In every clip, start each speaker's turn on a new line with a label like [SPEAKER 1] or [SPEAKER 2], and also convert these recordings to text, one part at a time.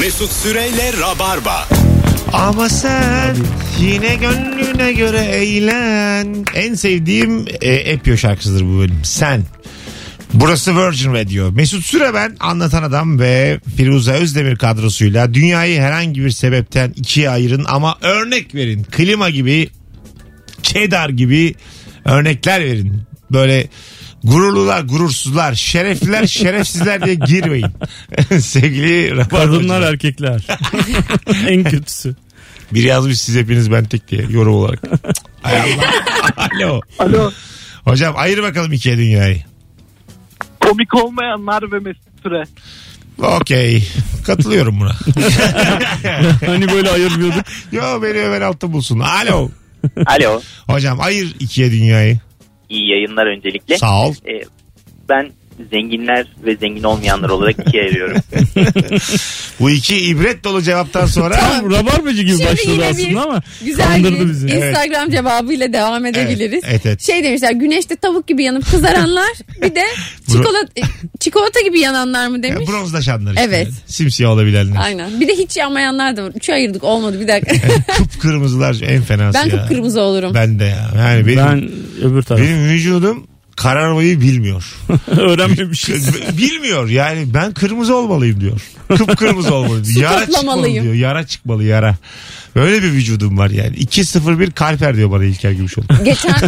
[SPEAKER 1] Mesut Süreyle Rabarba.
[SPEAKER 2] Ama sen yine gönlüne göre eğlen. En sevdiğim e, Epyo şarkısıdır bu benim. Sen. Burası Virgin Radio. Mesut Süre ben anlatan adam ve Firuze Özdemir kadrosuyla dünyayı herhangi bir sebepten ikiye ayırın ama örnek verin. Klima gibi, çedar gibi örnekler verin. Böyle gururlular, gurursuzlar, şerefliler, şerefsizler diye girmeyin. Sevgili
[SPEAKER 3] Kadınlar
[SPEAKER 2] Rabarbacılar.
[SPEAKER 3] erkekler. en kötüsü.
[SPEAKER 2] Biri yazmış siz hepiniz ben tek diye yorum olarak. Hay Allah. Alo.
[SPEAKER 4] Alo.
[SPEAKER 2] Hocam ayır bakalım ikiye dünyayı.
[SPEAKER 4] Komik olmayanlar ve Mesut Süre.
[SPEAKER 2] Okey. Katılıyorum buna.
[SPEAKER 3] Hani böyle ayırmıyorduk.
[SPEAKER 2] Yo beni Ömer Altın bulsun. Alo.
[SPEAKER 5] Alo.
[SPEAKER 2] Hocam ayır ikiye dünyayı.
[SPEAKER 5] İyi yayınlar öncelikle.
[SPEAKER 2] Sağ ol.
[SPEAKER 5] Ee, ben zenginler ve zengin olmayanlar olarak ikiye ayırıyorum.
[SPEAKER 2] Bu iki ibret dolu cevaptan sonra
[SPEAKER 3] Tam rabarbacı gibi
[SPEAKER 6] Şimdi
[SPEAKER 3] başladı
[SPEAKER 6] yine bir
[SPEAKER 3] aslında ama
[SPEAKER 6] Güzel
[SPEAKER 3] kandırdı
[SPEAKER 6] bir
[SPEAKER 3] bizi.
[SPEAKER 6] Instagram cevabıyla devam edebiliriz.
[SPEAKER 2] Evet, evet.
[SPEAKER 6] Şey demişler güneşte tavuk gibi yanıp kızaranlar bir de çikolata, çikolata gibi yananlar mı
[SPEAKER 2] Ya,
[SPEAKER 6] demiş.
[SPEAKER 2] bronzlaşanlar işte.
[SPEAKER 6] Evet.
[SPEAKER 2] Simsiyah olabilenler.
[SPEAKER 6] Aynen. Bir de hiç yanmayanlar da var. Üçe ayırdık olmadı bir dakika.
[SPEAKER 2] Kıpkırmızılar en fenası
[SPEAKER 6] ben
[SPEAKER 2] ya.
[SPEAKER 6] kıpkırmızı olurum.
[SPEAKER 2] Ben de ya. Yani benim,
[SPEAKER 3] Ben öbür taraf.
[SPEAKER 2] benim vücudum kararmayı bilmiyor.
[SPEAKER 3] Öğrenmemişiz.
[SPEAKER 2] Bilmiyor yani ben kırmızı olmalıyım diyor. Kıpkırmızı olmalıyım.
[SPEAKER 6] Su
[SPEAKER 2] yara çıkmalı diyor. Yara çıkmalı yara. Öyle bir vücudum var yani. 2-0-1 kalper diyor bana İlker Gümüşoğlu.
[SPEAKER 6] Geçen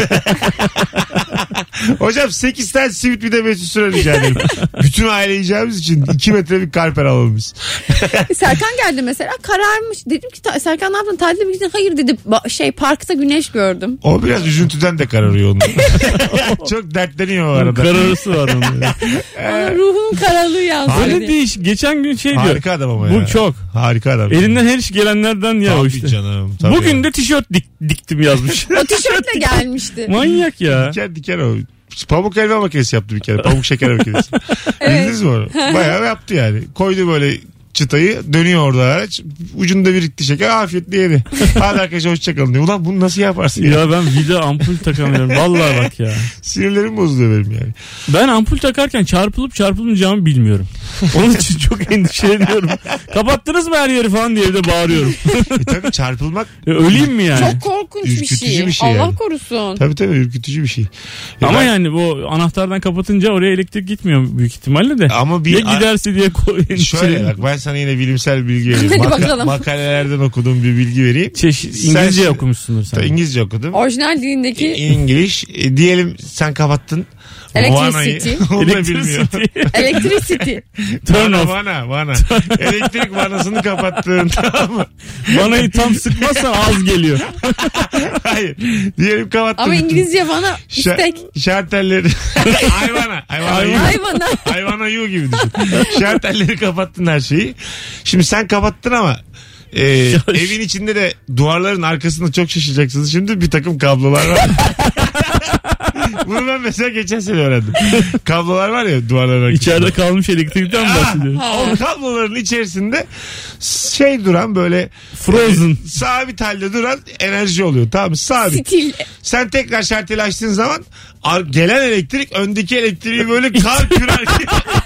[SPEAKER 2] Hocam 8 tane simit bir de Mesut Süre rica ederim. Bütün aile yiyeceğimiz için 2 metre bir kalper alalım biz.
[SPEAKER 6] Serkan geldi mesela kararmış. Dedim ki "Ta- Serkan ne yaptın? Tatilde mi gittin? Hayır dedi. Ba- şey parkta güneş gördüm.
[SPEAKER 2] O biraz üzüntüden de kararıyor onun. Çok dertleniyor o arada.
[SPEAKER 3] Kararısı var onun.
[SPEAKER 6] Bana ruhumun kararlığı yazdı.
[SPEAKER 3] Öyle değiş. Geçen gün şey diyor.
[SPEAKER 2] Harika adam ama ya.
[SPEAKER 3] Bu çok.
[SPEAKER 2] Harika adam.
[SPEAKER 3] Elinden her iş gelenlerden ya o
[SPEAKER 2] Tabii
[SPEAKER 3] işte.
[SPEAKER 2] canım. Tabii
[SPEAKER 3] Bugün
[SPEAKER 2] ya.
[SPEAKER 3] de tişört dik- diktim yazmış.
[SPEAKER 6] O tişörtle gelmişti.
[SPEAKER 3] Manyak ya.
[SPEAKER 2] Diken diken o. Pamuk elma makinesi yaptı bir kere. Pamuk şeker makinesi. Bildiniz mi onu? Bayağı yaptı yani. Koydu böyle çıtayı dönüyor orada araç. Ucunda birikti şeker afiyetle yedi. Hadi arkadaşlar hoşçakalın diyor. Ulan bunu nasıl yaparsın ya?
[SPEAKER 3] Ya ben vida ampul takamıyorum. Vallahi bak ya.
[SPEAKER 2] Sinirlerim bozuluyor benim yani.
[SPEAKER 3] Ben ampul takarken çarpılıp çarpılmayacağımı bilmiyorum. Onun için çok endişeleniyorum. Kapattınız mı her yeri falan diye de bağırıyorum.
[SPEAKER 2] E tabii çarpılmak
[SPEAKER 3] Ya öleyim mi yani?
[SPEAKER 6] Çok korkunç bir
[SPEAKER 2] Ürkütücü
[SPEAKER 6] şey.
[SPEAKER 2] bir şey
[SPEAKER 6] Allah
[SPEAKER 2] yani.
[SPEAKER 6] korusun.
[SPEAKER 2] tabii tabii ürkütücü bir şey. Ya
[SPEAKER 3] Ama
[SPEAKER 2] ben-
[SPEAKER 3] yani bu anahtardan kapatınca oraya elektrik gitmiyor büyük ihtimalle de.
[SPEAKER 2] Ama bir
[SPEAKER 3] ya giderse diye koy.
[SPEAKER 2] Şöyle bak ben sana yine bilimsel bilgi vereyim.
[SPEAKER 6] Hadi
[SPEAKER 2] Maka-
[SPEAKER 6] bakalım.
[SPEAKER 2] makalelerden okuduğum bir bilgi vereyim.
[SPEAKER 3] Çeşit,
[SPEAKER 2] Sen-
[SPEAKER 3] İngilizce okumuşsundur sen.
[SPEAKER 2] İngilizce okudum.
[SPEAKER 6] Orijinal dilindeki
[SPEAKER 2] İngiliz. E, diyelim sen kapattın.
[SPEAKER 6] Electricity.
[SPEAKER 2] Vanayı. Onu da bilmiyor.
[SPEAKER 3] Electricity. Turn
[SPEAKER 2] Vana
[SPEAKER 3] off.
[SPEAKER 2] vana vana. Elektrik vanasını kapattın tamam mı?
[SPEAKER 3] Vanayı tam sıkmazsan az geliyor.
[SPEAKER 2] Hayır. Diyelim kapattın.
[SPEAKER 6] Ama İngilizce bana istek.
[SPEAKER 2] Şa- şartelleri. Ayvana. Ayvana. you.
[SPEAKER 6] Hayvana.
[SPEAKER 2] Hayvana you gibi düşün. Şartelleri kapattın her şeyi. Şimdi sen kapattın ama e, evin içinde de duvarların arkasında çok şaşıracaksınız. Şimdi bir takım kablolar var. Bunu ben mesela geçen sene öğrendim. Kablolar var ya arkasında.
[SPEAKER 3] İçeride kalmış elektrikten mi bahsediyoruz?
[SPEAKER 2] O kabloların içerisinde şey duran böyle
[SPEAKER 3] Frozen.
[SPEAKER 2] e, sabit halde duran enerji oluyor. Tamam mı? Sabit.
[SPEAKER 6] Stil.
[SPEAKER 2] Sen tekrar şarteli açtığın zaman ar- gelen elektrik öndeki elektriği böyle kar kürer gibi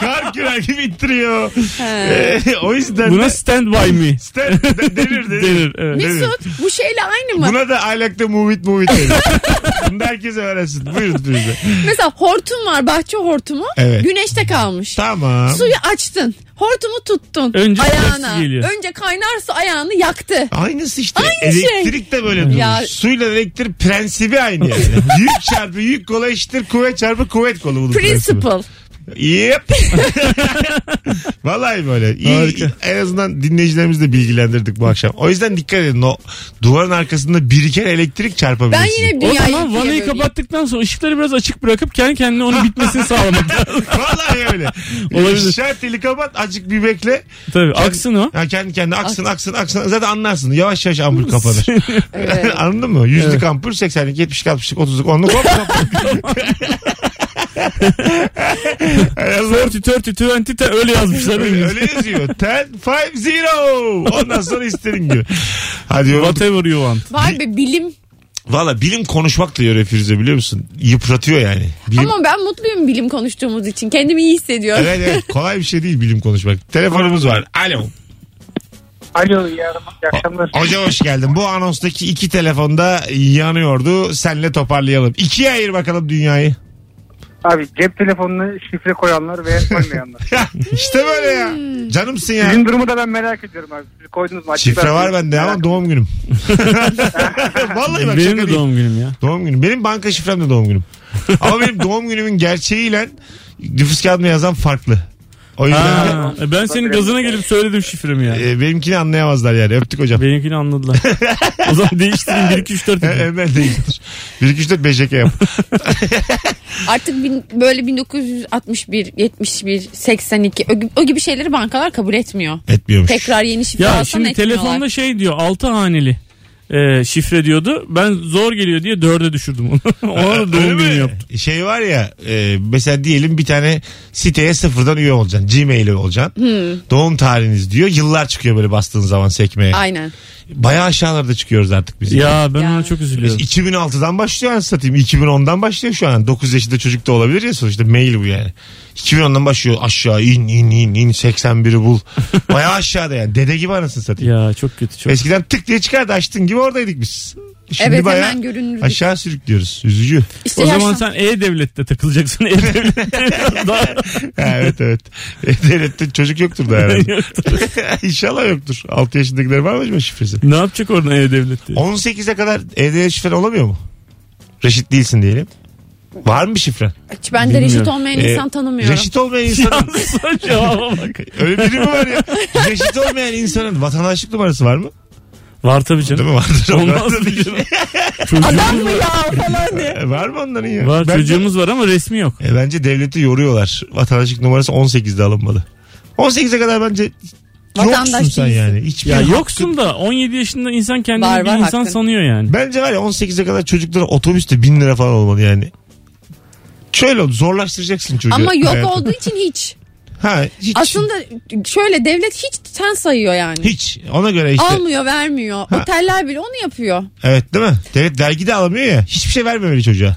[SPEAKER 2] kar kürer gibi ittiriyor. O yüzden
[SPEAKER 3] Buna
[SPEAKER 2] de
[SPEAKER 3] stand by me.
[SPEAKER 2] stand, de- denir denir.
[SPEAKER 3] Denir. Evet.
[SPEAKER 6] Mesut bu şeyle aynı mı?
[SPEAKER 2] Buna da I like to move it move it denir. Bunu da herkes öğrensin. Buyurun Firuze.
[SPEAKER 6] Mesela hortum var bahçe hortumu.
[SPEAKER 2] Evet.
[SPEAKER 6] Güneşte kalmış.
[SPEAKER 2] Tamam.
[SPEAKER 6] Suyu açtın. Hortumu tuttun.
[SPEAKER 3] Önce
[SPEAKER 6] ayağına.
[SPEAKER 3] geliyor.
[SPEAKER 6] Önce kaynar su ayağını yaktı.
[SPEAKER 2] Aynısı işte.
[SPEAKER 6] Aynı şey.
[SPEAKER 2] elektrik de böyle durur.
[SPEAKER 6] Ya-
[SPEAKER 2] Suyla elektrik prensibi aynı yani. yük çarpı yük kolu eşittir kuvvet çarpı kuvvet kolu. Bunun prensibi.
[SPEAKER 6] Principle.
[SPEAKER 2] Yep. Vallahi böyle. İyi,
[SPEAKER 3] Harika.
[SPEAKER 2] en azından dinleyicilerimizi de bilgilendirdik bu akşam. O yüzden dikkat edin. O duvarın arkasında biriken elektrik çarpabilir.
[SPEAKER 6] Ben
[SPEAKER 2] sizi.
[SPEAKER 6] yine
[SPEAKER 3] O
[SPEAKER 6] dünyayı
[SPEAKER 3] zaman
[SPEAKER 6] ikiye
[SPEAKER 3] vanayı
[SPEAKER 6] böleyim.
[SPEAKER 3] kapattıktan sonra ışıkları biraz açık bırakıp kendi kendine onun bitmesini sağlamak lazım.
[SPEAKER 2] Vallahi öyle.
[SPEAKER 3] Olabilir.
[SPEAKER 2] Şarteli kapat azıcık bir bekle.
[SPEAKER 3] Tabii aksın o.
[SPEAKER 2] Ha, kendi kendine aksın aksın aksın. Zaten anlarsın. Yavaş yavaş ampul kapanır.
[SPEAKER 6] Evet.
[SPEAKER 2] Anladın mı? Yüzlük ampul 80'lik 70'lik 60'lık 30'luk 10'luk hop kapanır.
[SPEAKER 3] 30, 30, 20 te- öyle yazmışlar.
[SPEAKER 2] Öyle, öyle yazıyor. 10, 5, 0. Ondan sonra istediğin gibi. Hadi yorulduk.
[SPEAKER 3] Whatever you want.
[SPEAKER 6] Var be bilim
[SPEAKER 2] Valla bilim konuşmak da yoruyor Firuze biliyor musun? Yıpratıyor yani. Bilim...
[SPEAKER 6] Ama ben mutluyum bilim konuştuğumuz için. Kendimi iyi hissediyorum.
[SPEAKER 2] Evet evet kolay bir şey değil bilim konuşmak. Telefonumuz var. Alo.
[SPEAKER 4] Alo iyi akşamlar.
[SPEAKER 2] Hocam hoş geldin. Bu anonstaki iki telefonda yanıyordu. Senle toparlayalım. İkiye ayır bakalım dünyayı.
[SPEAKER 4] Abi cep telefonuna şifre koyanlar ve koymayanlar.
[SPEAKER 2] işte böyle ya. Canımsın ya.
[SPEAKER 4] Sizin durumu da ben merak ediyorum abi. Siz koydunuz mu?
[SPEAKER 2] Şifre var bende ama doğum günüm. Vallahi bak
[SPEAKER 3] Benim
[SPEAKER 2] şaka
[SPEAKER 3] de
[SPEAKER 2] değil.
[SPEAKER 3] doğum günüm ya.
[SPEAKER 2] Doğum günüm. Benim banka şifrem de doğum günüm. Ama benim doğum günümün gerçeğiyle nüfus kağıdına yazan farklı. O yüzden de,
[SPEAKER 3] Ha, e ben senin gazına gelip söyledim şifremi ya.
[SPEAKER 2] e, benimkini anlayamazlar yani. Öptük hocam.
[SPEAKER 3] Benimkini anladılar. o zaman değiştirin 1 2 3 4
[SPEAKER 2] He- Hemen değildir. 1 2 3 4 5 yap.
[SPEAKER 6] Artık bin- böyle 1961, 71, 82 o, gibi- o gibi şeyleri bankalar kabul etmiyor.
[SPEAKER 2] Etmiyormuş.
[SPEAKER 6] Tekrar yeni şifre
[SPEAKER 3] Ya
[SPEAKER 6] alsan
[SPEAKER 3] şimdi
[SPEAKER 6] etmiyorlar.
[SPEAKER 3] telefonda şey diyor 6 haneli e, şifre diyordu. Ben zor geliyor diye 4'e düşürdüm onu. Ona da doğum günü yaptım.
[SPEAKER 2] Şey var ya e, mesela diyelim bir tane siteye sıfırdan üye olacaksın. Gmail'e olacaksın. Doğum tarihiniz diyor. Yıllar çıkıyor böyle bastığın zaman sekmeye.
[SPEAKER 6] Aynen.
[SPEAKER 2] Bayağı aşağılarda çıkıyoruz artık biz.
[SPEAKER 3] Ya ben
[SPEAKER 6] Ya.
[SPEAKER 3] ona çok
[SPEAKER 2] Biz
[SPEAKER 3] üzülüyorum.
[SPEAKER 2] 2006'dan başlıyor anasını satayım. 2010'dan başlıyor şu an. 9 yaşında çocuk da olabilir ya sonuçta mail bu yani. 2010'dan başlıyor aşağı in in in in 81'i bul. Bayağı aşağıda yani. Dede gibi anasını satayım.
[SPEAKER 3] Ya çok kötü çok.
[SPEAKER 2] Eskiden tık diye çıkardı açtın gibi oradaydık biz. Şimdi
[SPEAKER 6] evet
[SPEAKER 2] bayağı
[SPEAKER 6] hemen görünür.
[SPEAKER 2] aşağı sürüklüyoruz. Üzücü.
[SPEAKER 6] İşte
[SPEAKER 3] O zaman
[SPEAKER 6] yaşlan-
[SPEAKER 3] sen E-Devlet'te takılacaksın. E-Devlet'te
[SPEAKER 2] evet evet. Devlette çocuk yoktur da herhalde. İnşallah yoktur. 6 yaşındakiler var mı acaba şifresi?
[SPEAKER 3] ne yapacak oradan E-Devlet'te?
[SPEAKER 2] 18'e kadar evde şifren olamıyor mu? Reşit değilsin diyelim. Var mı bir şifren?
[SPEAKER 6] Ben de reşit olmayan
[SPEAKER 2] Ee,
[SPEAKER 6] insan tanımıyorum.
[SPEAKER 2] Reşit olmayan insanın
[SPEAKER 3] Yalnız cevaba bak.
[SPEAKER 2] öyle biri mi var ya? Reşit olmayan insanın vatandaşlık numarası var mı?
[SPEAKER 3] Var tabii
[SPEAKER 2] Değil
[SPEAKER 3] canım.
[SPEAKER 2] mi? Vardır.
[SPEAKER 3] Olmaz mı canım?
[SPEAKER 6] Adam mı ya falan diye.
[SPEAKER 2] E, var mı onların ya?
[SPEAKER 3] Var
[SPEAKER 2] Bence-
[SPEAKER 3] çocuğumuz var ama resmi yok.
[SPEAKER 2] E, bence devleti yoruyorlar. Vatandaşlık numarası 18'de alınmalı. 18'e kadar bence
[SPEAKER 6] Vatandaş
[SPEAKER 2] yoksun sen
[SPEAKER 6] değilsin.
[SPEAKER 2] yani. Hiçbir
[SPEAKER 3] Ya
[SPEAKER 2] hakkın-
[SPEAKER 3] yoksun da 17 yaşında insan kendini
[SPEAKER 6] Var,
[SPEAKER 3] bir
[SPEAKER 6] var,
[SPEAKER 3] insan
[SPEAKER 6] hakkın.
[SPEAKER 3] sanıyor yani.
[SPEAKER 2] Bence var ya 18'e kadar çocuklara otobüste 1000 lira falan olmalı yani. Şöyle zorlaştıracaksın çocuğu.
[SPEAKER 6] Ama yok
[SPEAKER 2] hayatını.
[SPEAKER 6] olduğu için hiç.
[SPEAKER 2] Ha, hiç.
[SPEAKER 6] Aslında şöyle devlet hiç sen sayıyor yani.
[SPEAKER 2] Hiç. Ona göre işte.
[SPEAKER 6] Almıyor vermiyor. Oteller bile onu yapıyor.
[SPEAKER 2] Evet değil mi? Devlet vergi de alamıyor ya. Hiçbir şey vermemeli çocuğa.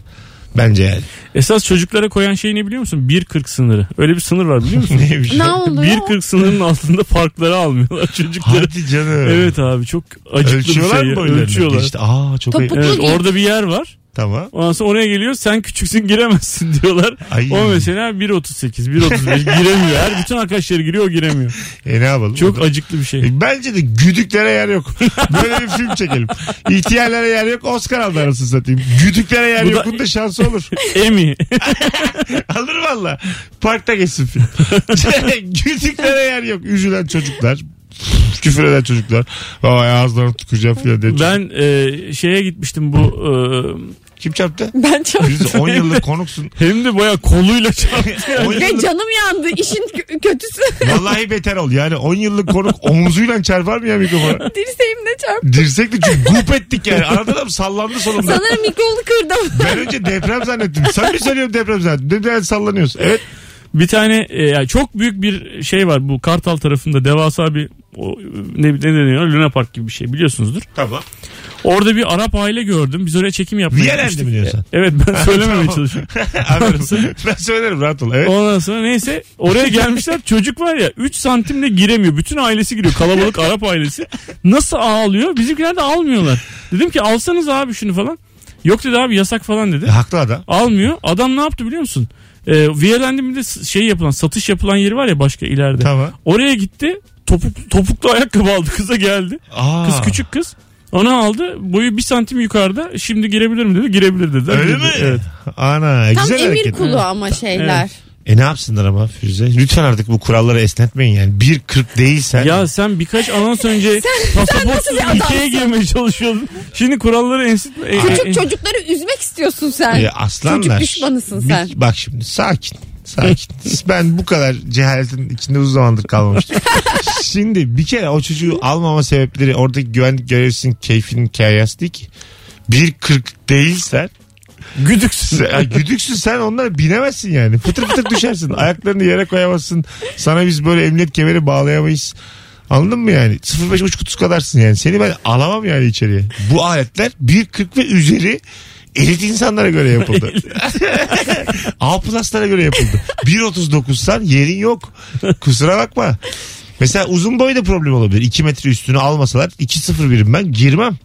[SPEAKER 2] Bence yani.
[SPEAKER 3] Esas çocuklara koyan şey ne biliyor musun? 1.40 sınırı. Öyle bir sınır var biliyor musun?
[SPEAKER 2] Neymiş?
[SPEAKER 6] Ne oluyor?
[SPEAKER 3] 1.40 sınırının altında parkları almıyorlar çocukları.
[SPEAKER 2] Hadi canım.
[SPEAKER 3] Evet abi çok acıklı
[SPEAKER 2] Ölçüyorlar
[SPEAKER 3] bir şey.
[SPEAKER 2] mı boylarını?
[SPEAKER 3] Ölçüyorlar.
[SPEAKER 2] İşte, aa çok
[SPEAKER 3] Evet, orada bir yer var.
[SPEAKER 2] Tamam.
[SPEAKER 3] Ondan sonra oraya geliyor sen küçüksün giremezsin diyorlar.
[SPEAKER 2] Ay.
[SPEAKER 3] O mesela 1.38 1.35 giremiyor. Her bütün arkadaşları giriyor o giremiyor.
[SPEAKER 2] E ne yapalım?
[SPEAKER 3] Çok acıklı bir şey.
[SPEAKER 2] E, Bence de güdüklere yer yok. Böyle bir film çekelim. İhtiyarlara yer yok. Oscar aldı arasını satayım. Güdüklere yer
[SPEAKER 3] Bu da-
[SPEAKER 2] yok. da şansı olur.
[SPEAKER 3] Emi.
[SPEAKER 2] Alır valla. Parkta geçsin film. Güdüklere yer yok. Üzülen çocuklar. Küfür eden çocuklar. Vay ağızlarını tüküreceğim filan diye.
[SPEAKER 3] ben e, şeye gitmiştim bu e,
[SPEAKER 2] Kim çarptı?
[SPEAKER 6] Ben çok...
[SPEAKER 2] Biz 10 yıllık konuksun.
[SPEAKER 3] hem de baya koluyla çarptı.
[SPEAKER 2] 10
[SPEAKER 6] Ve canım yandı. İşin kö- kötüsü.
[SPEAKER 2] vallahi beter ol. Yani 10 yıllık konuk omzuyla çarpar mı ya mikrofona?
[SPEAKER 6] Dirseğimle çarptı.
[SPEAKER 2] Dirsekli çünkü gup ettik yani. Arada da sallandı sonunda.
[SPEAKER 6] Sanırım mikrofonu kırdım.
[SPEAKER 2] Ben önce deprem zannettim. Sen mi söylüyorsun deprem zannettim? Neden sallanıyorsun? Evet.
[SPEAKER 3] Bir tane e, yani çok büyük bir şey var bu Kartal tarafında devasa bir o, ne, ne deniyor Luna Park gibi bir şey biliyorsunuzdur.
[SPEAKER 2] Tamam.
[SPEAKER 3] Orada bir Arap aile gördüm. Biz oraya çekim yapmaya gitmiştik.
[SPEAKER 2] mi diyorsun?
[SPEAKER 3] Evet ben söylememeye çalışıyorum.
[SPEAKER 2] Ben söylerim rahat ol. Evet.
[SPEAKER 3] Ondan sonra neyse oraya gelmişler çocuk var ya 3 santimle giremiyor. Bütün ailesi giriyor kalabalık Arap ailesi. Nasıl ağlıyor? Bizimkiler de almıyorlar. Dedim ki alsanız abi şunu falan. Yok dedi abi yasak falan dedi.
[SPEAKER 2] E, haklı adam.
[SPEAKER 3] Almıyor. Adam ne yaptı biliyor musun? Ee, Viyelendi'mde s- şey yapılan satış yapılan yeri var ya başka ileride.
[SPEAKER 2] Tamam.
[SPEAKER 3] Oraya gitti. Topuk, topuklu ayakkabı aldı kıza geldi.
[SPEAKER 2] Aa,
[SPEAKER 3] Kız küçük kız. Onu aldı. Boyu bir santim yukarıda. Şimdi girebilir mi dedi. Girebilir dedi.
[SPEAKER 2] Öyle
[SPEAKER 3] Girdi.
[SPEAKER 2] mi?
[SPEAKER 3] Evet.
[SPEAKER 2] Ana
[SPEAKER 6] Tam
[SPEAKER 2] güzel
[SPEAKER 6] emir
[SPEAKER 2] hareket.
[SPEAKER 6] kulu ama şeyler.
[SPEAKER 2] E ne yapsınlar ama Firuze? Lütfen artık bu kuralları esnetmeyin yani. 1.40 değilsen.
[SPEAKER 3] Ya sen birkaç anons önce pasaportsuz ülkeye girmeye çalışıyordun. Şimdi kuralları enstitme. e-
[SPEAKER 6] Küçük
[SPEAKER 3] e-
[SPEAKER 6] çocukları üzmek istiyorsun sen.
[SPEAKER 2] E, aslanlar.
[SPEAKER 6] Çocuk düşmanısın
[SPEAKER 2] Bir-
[SPEAKER 6] sen.
[SPEAKER 2] bak şimdi sakin. Sakin. ben bu kadar cehaletin içinde uzun zamandır kalmamıştım. şimdi bir kere o çocuğu almama sebepleri oradaki güvenlik görevlisinin keyfinin kayası değil ki. 1.40 değilsen
[SPEAKER 3] güdüksün.
[SPEAKER 2] sen, ya güdüksün sen onlara binemezsin yani. Fıtır fıtır düşersin. Ayaklarını yere koyamazsın. Sana biz böyle emniyet kemeri bağlayamayız. Anladın mı yani? 0.5 uç kutusu kadarsın yani. Seni ben alamam yani içeriye. Bu aletler 1.40 ve üzeri elit insanlara göre yapıldı. A plus'lara göre yapıldı. 1.39'san yerin yok. Kusura bakma. Mesela uzun boy da problem olabilir. 2 metre üstünü almasalar 2.01'im ben girmem.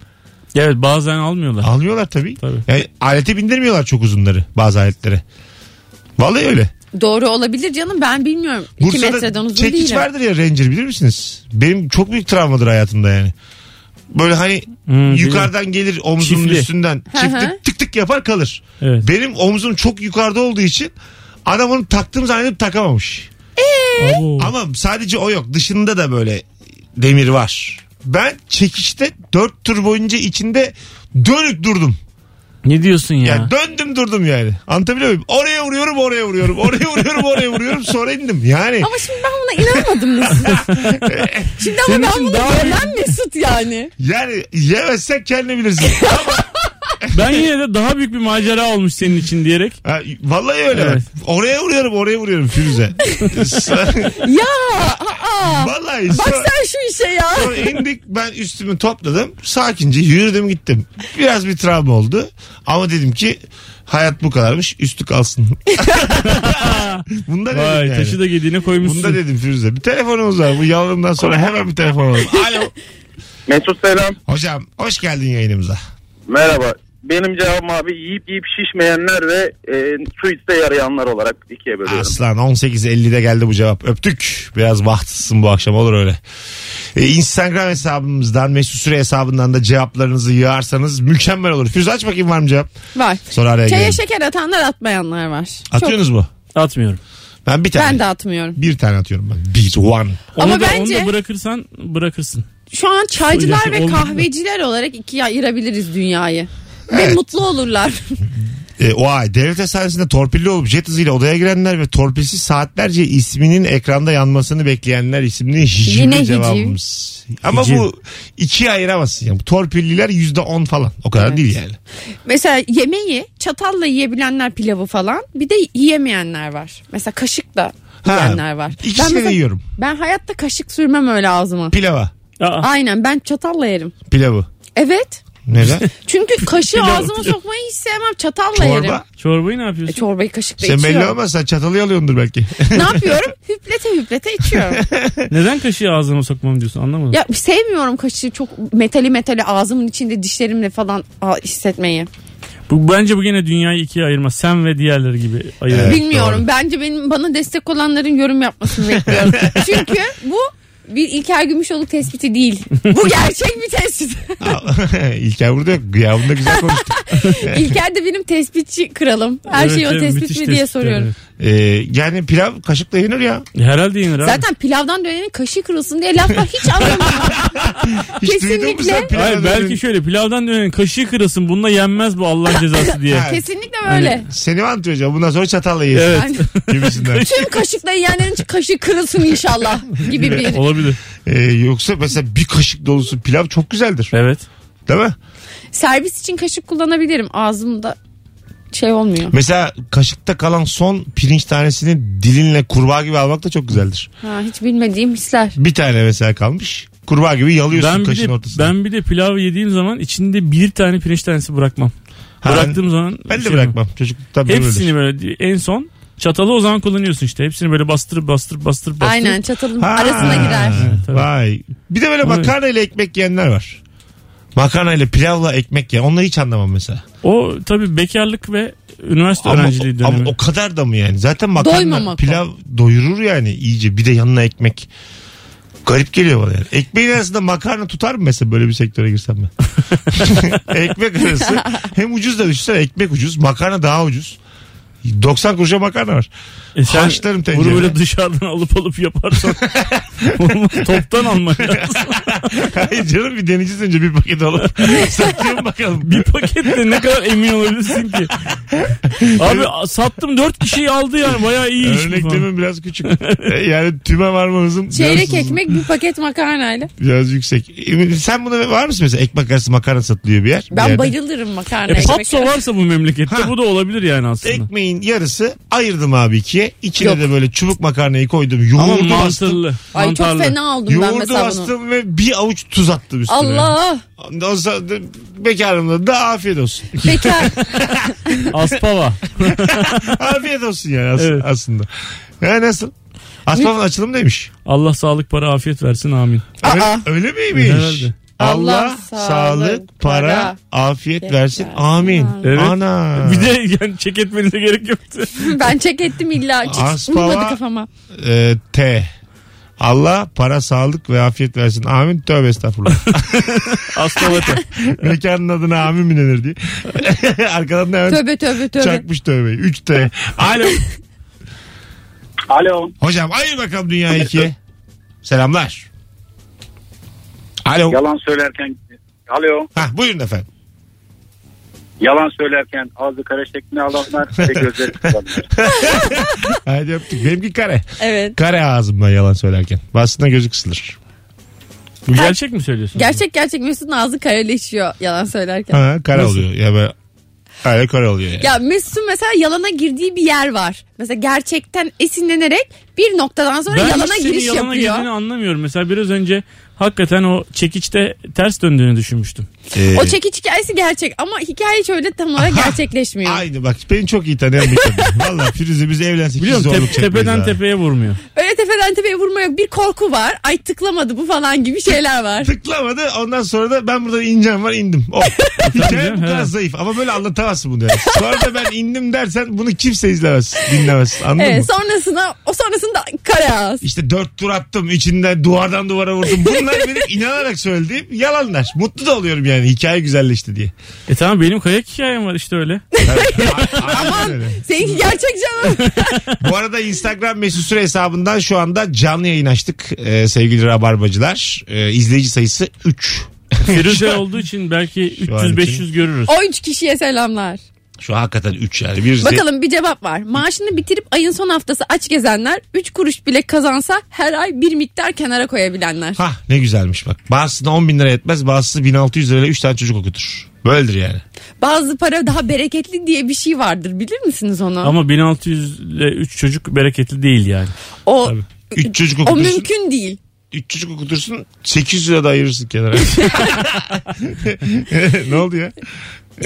[SPEAKER 3] Evet bazen almıyorlar.
[SPEAKER 2] Almıyorlar tabii.
[SPEAKER 3] Tabii.
[SPEAKER 2] Yani alete bindirmiyorlar çok uzunları bazı aletlere. Vallahi öyle.
[SPEAKER 6] Doğru olabilir canım ben bilmiyorum. 2 metreden uzun
[SPEAKER 2] çekiç
[SPEAKER 6] değilim.
[SPEAKER 2] vardır ya Ranger bilir misiniz? Benim çok büyük travmadır hayatımda yani. Böyle hani
[SPEAKER 3] Hmm,
[SPEAKER 2] yukarıdan gelir omzunun
[SPEAKER 3] Çiftli.
[SPEAKER 2] üstünden
[SPEAKER 6] Hı
[SPEAKER 2] çiftli
[SPEAKER 6] hı.
[SPEAKER 2] tık tık yapar kalır.
[SPEAKER 3] Evet.
[SPEAKER 2] Benim omzum çok yukarıda olduğu için adam onu taktığım zannedip takamamış.
[SPEAKER 3] Abo.
[SPEAKER 2] Ama sadece o yok. Dışında da böyle demir var. Ben çekişte 4 tur boyunca içinde dönük durdum.
[SPEAKER 3] Ne diyorsun ya?
[SPEAKER 2] Yani döndüm durdum yani. Anlatabiliyor muyum? Oraya vuruyorum oraya vuruyorum. Oraya vuruyorum oraya vuruyorum sonra indim. Yani
[SPEAKER 6] Ama şimdi ben buna inanmadım Mesut. şimdi ama
[SPEAKER 3] Senin
[SPEAKER 6] ben bunu
[SPEAKER 3] daha-
[SPEAKER 6] Mesut yani.
[SPEAKER 2] yani yemezsen kendini bilirsin.
[SPEAKER 3] Ben yine de daha büyük bir macera olmuş senin için diyerek.
[SPEAKER 2] Ha, vallahi öyle.
[SPEAKER 3] Evet.
[SPEAKER 2] Oraya vuruyorum oraya vuruyorum Firuze.
[SPEAKER 6] Ya aa,
[SPEAKER 2] vallahi
[SPEAKER 6] bak
[SPEAKER 2] sonra,
[SPEAKER 6] sen şu işe ya.
[SPEAKER 2] sonra indik ben üstümü topladım. Sakince yürüdüm gittim. Biraz bir travma oldu. Ama dedim ki hayat bu kadarmış üstü kalsın. Bunda dedim
[SPEAKER 3] Vay
[SPEAKER 2] yani.
[SPEAKER 3] taşı da gediğine koymuşsun.
[SPEAKER 2] Bunda dedim Firuze. Bir telefonumuz var. Bu yalanından sonra hemen bir telefon alalım. Alo.
[SPEAKER 7] Mesut selam.
[SPEAKER 2] Hocam hoş geldin yayınımıza.
[SPEAKER 7] Merhaba. Benim cevabım abi yiyip yiyip şişmeyenler ve e, su iste yarayanlar olarak ikiye bölüyorum.
[SPEAKER 2] Aslan 18.50'de geldi bu cevap. Öptük. Biraz bahtsızsın bu akşam olur öyle. Ee, Instagram hesabımızdan Mesut Süre hesabından da cevaplarınızı yığarsanız mükemmel olur. Firuze aç bakayım var mı cevap?
[SPEAKER 6] Var.
[SPEAKER 2] Sonra araya
[SPEAKER 6] Çaya
[SPEAKER 2] girelim.
[SPEAKER 6] şeker atanlar atmayanlar var.
[SPEAKER 2] Atıyorsunuz mu?
[SPEAKER 3] Atmıyorum.
[SPEAKER 2] Ben bir tane.
[SPEAKER 6] Ben de atmıyorum.
[SPEAKER 2] Bir tane atıyorum ben. Bir one.
[SPEAKER 3] Onu
[SPEAKER 6] Ama
[SPEAKER 3] da,
[SPEAKER 6] bence-
[SPEAKER 3] onu da bırakırsan bırakırsın.
[SPEAKER 6] Şu an çaycılar ve
[SPEAKER 3] Olmadı.
[SPEAKER 6] kahveciler olarak ikiye ayırabiliriz dünyayı. Ve mutlu olurlar.
[SPEAKER 2] E, o ay devlet hastanesinde torpilli olup jet hızıyla odaya girenler ve torpilsiz saatlerce isminin ekranda yanmasını bekleyenler isimli hicivli
[SPEAKER 6] Yine hiciv.
[SPEAKER 2] cevabımız. Ama bu ikiye ayıramazsın. Yani. Bu Torpilliler yüzde on falan. O kadar değil yani.
[SPEAKER 6] Mesela yemeği çatalla yiyebilenler pilavı falan bir de yiyemeyenler var. Mesela kaşıkla
[SPEAKER 2] Ha,
[SPEAKER 6] yiyenler var.
[SPEAKER 2] ikisini de
[SPEAKER 6] mesela-
[SPEAKER 2] yiyorum.
[SPEAKER 6] Ben hayatta kaşık sürmem öyle ağzıma.
[SPEAKER 2] Pilava.
[SPEAKER 3] Aa,
[SPEAKER 6] Aynen ben çatalla yerim.
[SPEAKER 2] Pilavı.
[SPEAKER 6] Evet.
[SPEAKER 2] Neden?
[SPEAKER 6] Çünkü kaşığı ağzıma sokmayı hiç sevmem. Çatalla yerim.
[SPEAKER 2] Çorba.
[SPEAKER 3] çorbayı ne
[SPEAKER 6] E,
[SPEAKER 3] yapıyorsun?
[SPEAKER 6] çorbayı kaşıkla
[SPEAKER 2] Sen belli
[SPEAKER 6] içiyorum.
[SPEAKER 2] olmaz sen çatalı alıyordur belki.
[SPEAKER 6] ne yapıyorum? Hüplete hüplete içiyorum.
[SPEAKER 3] Neden kaşığı ağzıma sokmam diyorsun anlamadım.
[SPEAKER 6] ya sevmiyorum kaşığı çok metali metali ağzımın içinde dişlerimle falan aa, hissetmeyi.
[SPEAKER 3] Bu, bence bu gene dünyayı ikiye ayırmaz. Sen ve diğerleri gibi ayırır.
[SPEAKER 2] Evet,
[SPEAKER 6] Bilmiyorum.
[SPEAKER 2] doğru.
[SPEAKER 6] Bence benim bana destek olanların yorum yapmasını bekliyorum. Çünkü bu bir İlker Gümüşoluk tespiti değil. Bu gerçek bir tespit.
[SPEAKER 2] İlker burada yok. Gıyabında güzel konuştuk.
[SPEAKER 6] İlker de benim tespitçi kralım. Her
[SPEAKER 3] Evet,
[SPEAKER 6] şeyi o
[SPEAKER 3] evet,
[SPEAKER 6] tespit
[SPEAKER 3] müthiş
[SPEAKER 6] mi diye
[SPEAKER 3] tespitler,
[SPEAKER 6] soruyorum.
[SPEAKER 2] Ee, yani pilav kaşıkla yenir ya.
[SPEAKER 3] Herhalde yenir abi.
[SPEAKER 6] Zaten pilavdan dönenin kaşığı kırılsın diye laf var hiç anlamıyorum.
[SPEAKER 2] Hiç duydun mu
[SPEAKER 6] Kesinlikle.
[SPEAKER 3] Hayır belki şöyle pilavdan dönenin kaşığı kırılsın bununla yenmez bu Allah cezası diye.
[SPEAKER 2] Ha,
[SPEAKER 6] Kesinlikle böyle.
[SPEAKER 2] Seni mi anlatıyor hocam? Bundan sonra çatalla yesin.
[SPEAKER 3] Evet.
[SPEAKER 6] Yani
[SPEAKER 2] Gibisinden.
[SPEAKER 6] tüm kaşıkla yiyenlerin kaşığı kırılsın inşallah gibi bir.
[SPEAKER 3] Olabilir.
[SPEAKER 2] Ee, yoksa mesela bir kaşık dolusu pilav çok güzeldir.
[SPEAKER 3] Evet.
[SPEAKER 2] Değil mi?
[SPEAKER 6] Servis için kaşık kullanabilirim. Ağzımda şey olmuyor.
[SPEAKER 2] Mesela kaşıkta kalan son pirinç tanesini dilinle kurbağa gibi almak da çok güzeldir.
[SPEAKER 6] Ha, hiç bilmediğim hisler.
[SPEAKER 2] Bir tane mesela kalmış. Kurbağa gibi yalıyorsun
[SPEAKER 3] Ben de,
[SPEAKER 2] ortasına.
[SPEAKER 3] ben bir de pilav yediğim zaman içinde bir tane pirinç tanesi bırakmam.
[SPEAKER 2] Ha,
[SPEAKER 3] Bıraktığım zaman
[SPEAKER 2] Ben de
[SPEAKER 3] şey
[SPEAKER 2] bırakmam. Çocukluktan beri
[SPEAKER 3] Hepsini
[SPEAKER 2] öyledir.
[SPEAKER 3] böyle en son çatalı o zaman kullanıyorsun işte. Hepsini böyle bastırıp bastırıp bastırıp bastırıp.
[SPEAKER 6] Aynen çatalın
[SPEAKER 2] Ha,
[SPEAKER 6] arasına girer.
[SPEAKER 3] tabii.
[SPEAKER 2] Vay. Bir de böyle makarna ile ekmek yiyenler var. Makarna ile pilavla ekmek ya. Onları hiç anlamam mesela.
[SPEAKER 3] O tabii bekarlık ve üniversite
[SPEAKER 2] Ama,
[SPEAKER 3] öğrenciliği dönemi.
[SPEAKER 2] ama o kadar da mı yani? Zaten makarna
[SPEAKER 6] Doymamak o.
[SPEAKER 2] pilav doyurur yani iyice. Bir de yanına ekmek. Garip geliyor bana yani. Ekmeğin arasında makarna tutar mı mesela böyle bir sektöre girsem ben? ekmek arası. Hem ucuz da düşünsene ekmek ucuz. Makarna daha ucuz. 90 kuruşa makarna var.
[SPEAKER 3] E sen
[SPEAKER 2] haşlarım
[SPEAKER 3] bunu
[SPEAKER 2] tencereye.
[SPEAKER 3] böyle dışarıdan alıp alıp yaparsan toptan almak lazım.
[SPEAKER 2] Hayır canım bir deneyeceğiz önce bir paket alıp satıyorum bakalım.
[SPEAKER 3] Bir pakette ne kadar emin olabilirsin ki? Abi sattım dört kişiyi aldı yani bayağı iyi iş.
[SPEAKER 2] Örneklemin biraz küçük. yani tüme varma hızım
[SPEAKER 6] Çeyrek
[SPEAKER 2] biraz,
[SPEAKER 6] ekmek bir paket makarnayla.
[SPEAKER 2] biraz yüksek. E, Sen buna var mısın mesela ekmek arası makarna satılıyor bir yer? bir
[SPEAKER 6] Ben
[SPEAKER 2] yerde?
[SPEAKER 6] bayılırım makarna
[SPEAKER 3] E,
[SPEAKER 6] ekmek.
[SPEAKER 3] patso varsa bu memlekette bu da olabilir yani aslında.
[SPEAKER 2] Ekmeğin yemeğin yarısı ayırdım abi ikiye. İçine
[SPEAKER 6] Yok.
[SPEAKER 2] de böyle çubuk makarnayı koydum.
[SPEAKER 3] Ama
[SPEAKER 2] Yoğurdu bastım.
[SPEAKER 3] mantarlı.
[SPEAKER 6] Ay çok
[SPEAKER 3] mantarlı.
[SPEAKER 6] fena oldum ben
[SPEAKER 2] Yoğurdu
[SPEAKER 6] mesela bunu.
[SPEAKER 2] bastım ve bir avuç tuz attım üstüne.
[SPEAKER 6] Allah.
[SPEAKER 2] Ondan sonra da da afiyet olsun.
[SPEAKER 6] Bekar.
[SPEAKER 3] Aspava.
[SPEAKER 2] afiyet olsun yani as-
[SPEAKER 3] Evet.
[SPEAKER 2] aslında. Ya nasıl? Asmaf'ın açılımı neymiş?
[SPEAKER 3] Allah sağlık para afiyet versin amin.
[SPEAKER 2] Öyle, öyle miymiş?
[SPEAKER 3] Herhalde.
[SPEAKER 2] Allah,
[SPEAKER 6] Allah
[SPEAKER 2] sağlık,
[SPEAKER 6] sağlık,
[SPEAKER 2] para,
[SPEAKER 6] para,
[SPEAKER 2] afiyet versin.
[SPEAKER 6] versin.
[SPEAKER 2] Amin.
[SPEAKER 3] Evet.
[SPEAKER 2] Ana.
[SPEAKER 3] Bir de yani çek etmenize gerek yoktu.
[SPEAKER 6] ben çek ettim illa.
[SPEAKER 2] Aspava-
[SPEAKER 6] kafama.
[SPEAKER 2] Ee, T. Allah para, sağlık ve afiyet versin. Amin. Tövbe estağfurullah.
[SPEAKER 3] Aspavata.
[SPEAKER 2] Mekanın adına amin mi denir diye. Arkadan da hemen
[SPEAKER 6] Tövbe tövbe tövbe.
[SPEAKER 2] çakmış tövbeyi. 3 T. Alo.
[SPEAKER 7] Alo.
[SPEAKER 2] Hocam ayır bakalım dünya ikiye. Selamlar. Alo.
[SPEAKER 7] Yalan söylerken Alo.
[SPEAKER 2] Hah, buyurun efendim.
[SPEAKER 7] Yalan söylerken ağzı kara şeklini alanlar ve gözleri kapanlar.
[SPEAKER 2] Hadi öptük. Benimki kare.
[SPEAKER 6] Evet.
[SPEAKER 2] Kare ağzımdan yalan söylerken. Aslında gözü kısılır.
[SPEAKER 3] Bu gerçek mi söylüyorsun?
[SPEAKER 6] Gerçek gerçek Mesut'un ağzı kareleşiyor yalan söylerken.
[SPEAKER 2] Ha, kare
[SPEAKER 3] Nasıl?
[SPEAKER 2] oluyor. Ya böyle öyle kare oluyor yani.
[SPEAKER 6] Ya Mesut'un mesela yalana girdiği bir yer var. Mesela gerçekten esinlenerek bir noktadan sonra
[SPEAKER 3] Ben
[SPEAKER 6] yalana giriş
[SPEAKER 3] yalana
[SPEAKER 6] yapıyor.
[SPEAKER 3] girdiğini anlamıyorum. Mesela biraz önce hakikaten o çekiçte ters döndüğünü düşünmüştüm.
[SPEAKER 2] Ee,
[SPEAKER 6] O çekiç hikayesi gerçek ama hikaye hiç öyle tam olarak gerçekleşmiyor.
[SPEAKER 2] Aynı bak beni çok iyi tanıyan bir kadın. Valla Firuze biz evlensek
[SPEAKER 3] Biliyorum tep-
[SPEAKER 2] zorluk çekmeyiz
[SPEAKER 3] tepeden
[SPEAKER 2] ha.
[SPEAKER 3] tepeye vurmuyor.
[SPEAKER 6] Öyle tepeden tepeye vurma yok. Bir korku var. Ay tıklamadı bu falan gibi şeyler var.
[SPEAKER 2] Tıklamadı ondan sonra da ben burada ineceğim var indim. O. Hikaye bu kadar zayıf ama böyle anlatamazsın bunu yani. Sonra da ben indim dersen bunu kimse izlemez dinlemez anladın
[SPEAKER 6] Evet,
[SPEAKER 2] mı?
[SPEAKER 6] sonrasında o sonrasında kare ağız.
[SPEAKER 2] İşte dört tur attım içinde duvardan duvara vurdum. Bunlar benim inanarak söylediğim yalanlar. Mutlu da oluyorum yani hikaye güzelleşti diye.
[SPEAKER 3] E tamam benim kayak hikayem var işte öyle.
[SPEAKER 2] Öyle.
[SPEAKER 6] Seninki gerçek canım.
[SPEAKER 2] Bu arada Instagram mesut süre hesabından şu anda canlı yayın açtık ee, sevgili rabarbacılar. Ee, izleyici sayısı 3.
[SPEAKER 3] Firuze olduğu için belki
[SPEAKER 2] Şu an
[SPEAKER 3] 300-500 görürüz.
[SPEAKER 6] o üç kişiye selamlar.
[SPEAKER 2] Şu hakikaten 3 yani. Bir
[SPEAKER 6] Bakalım bir cevap var. Maaşını bitirip ayın son haftası aç gezenler 3 kuruş bile kazansa her ay bir miktar kenara koyabilenler.
[SPEAKER 2] Hah ne güzelmiş bak. Bazısına 10 bin lira etmez bazısı 1600 lirayla 3 tane çocuk okutur. Böyledir yani.
[SPEAKER 6] Bazı para daha bereketli diye bir şey vardır bilir misiniz onu?
[SPEAKER 3] Ama 1600 ile 3 çocuk bereketli değil yani.
[SPEAKER 6] o
[SPEAKER 3] Tabii.
[SPEAKER 2] 3 çocuk
[SPEAKER 6] o
[SPEAKER 2] okutursun.
[SPEAKER 6] mümkün değil.
[SPEAKER 2] 3 çocuk okutursun 800 lira da ayırırsın kenara. ne oldu ya?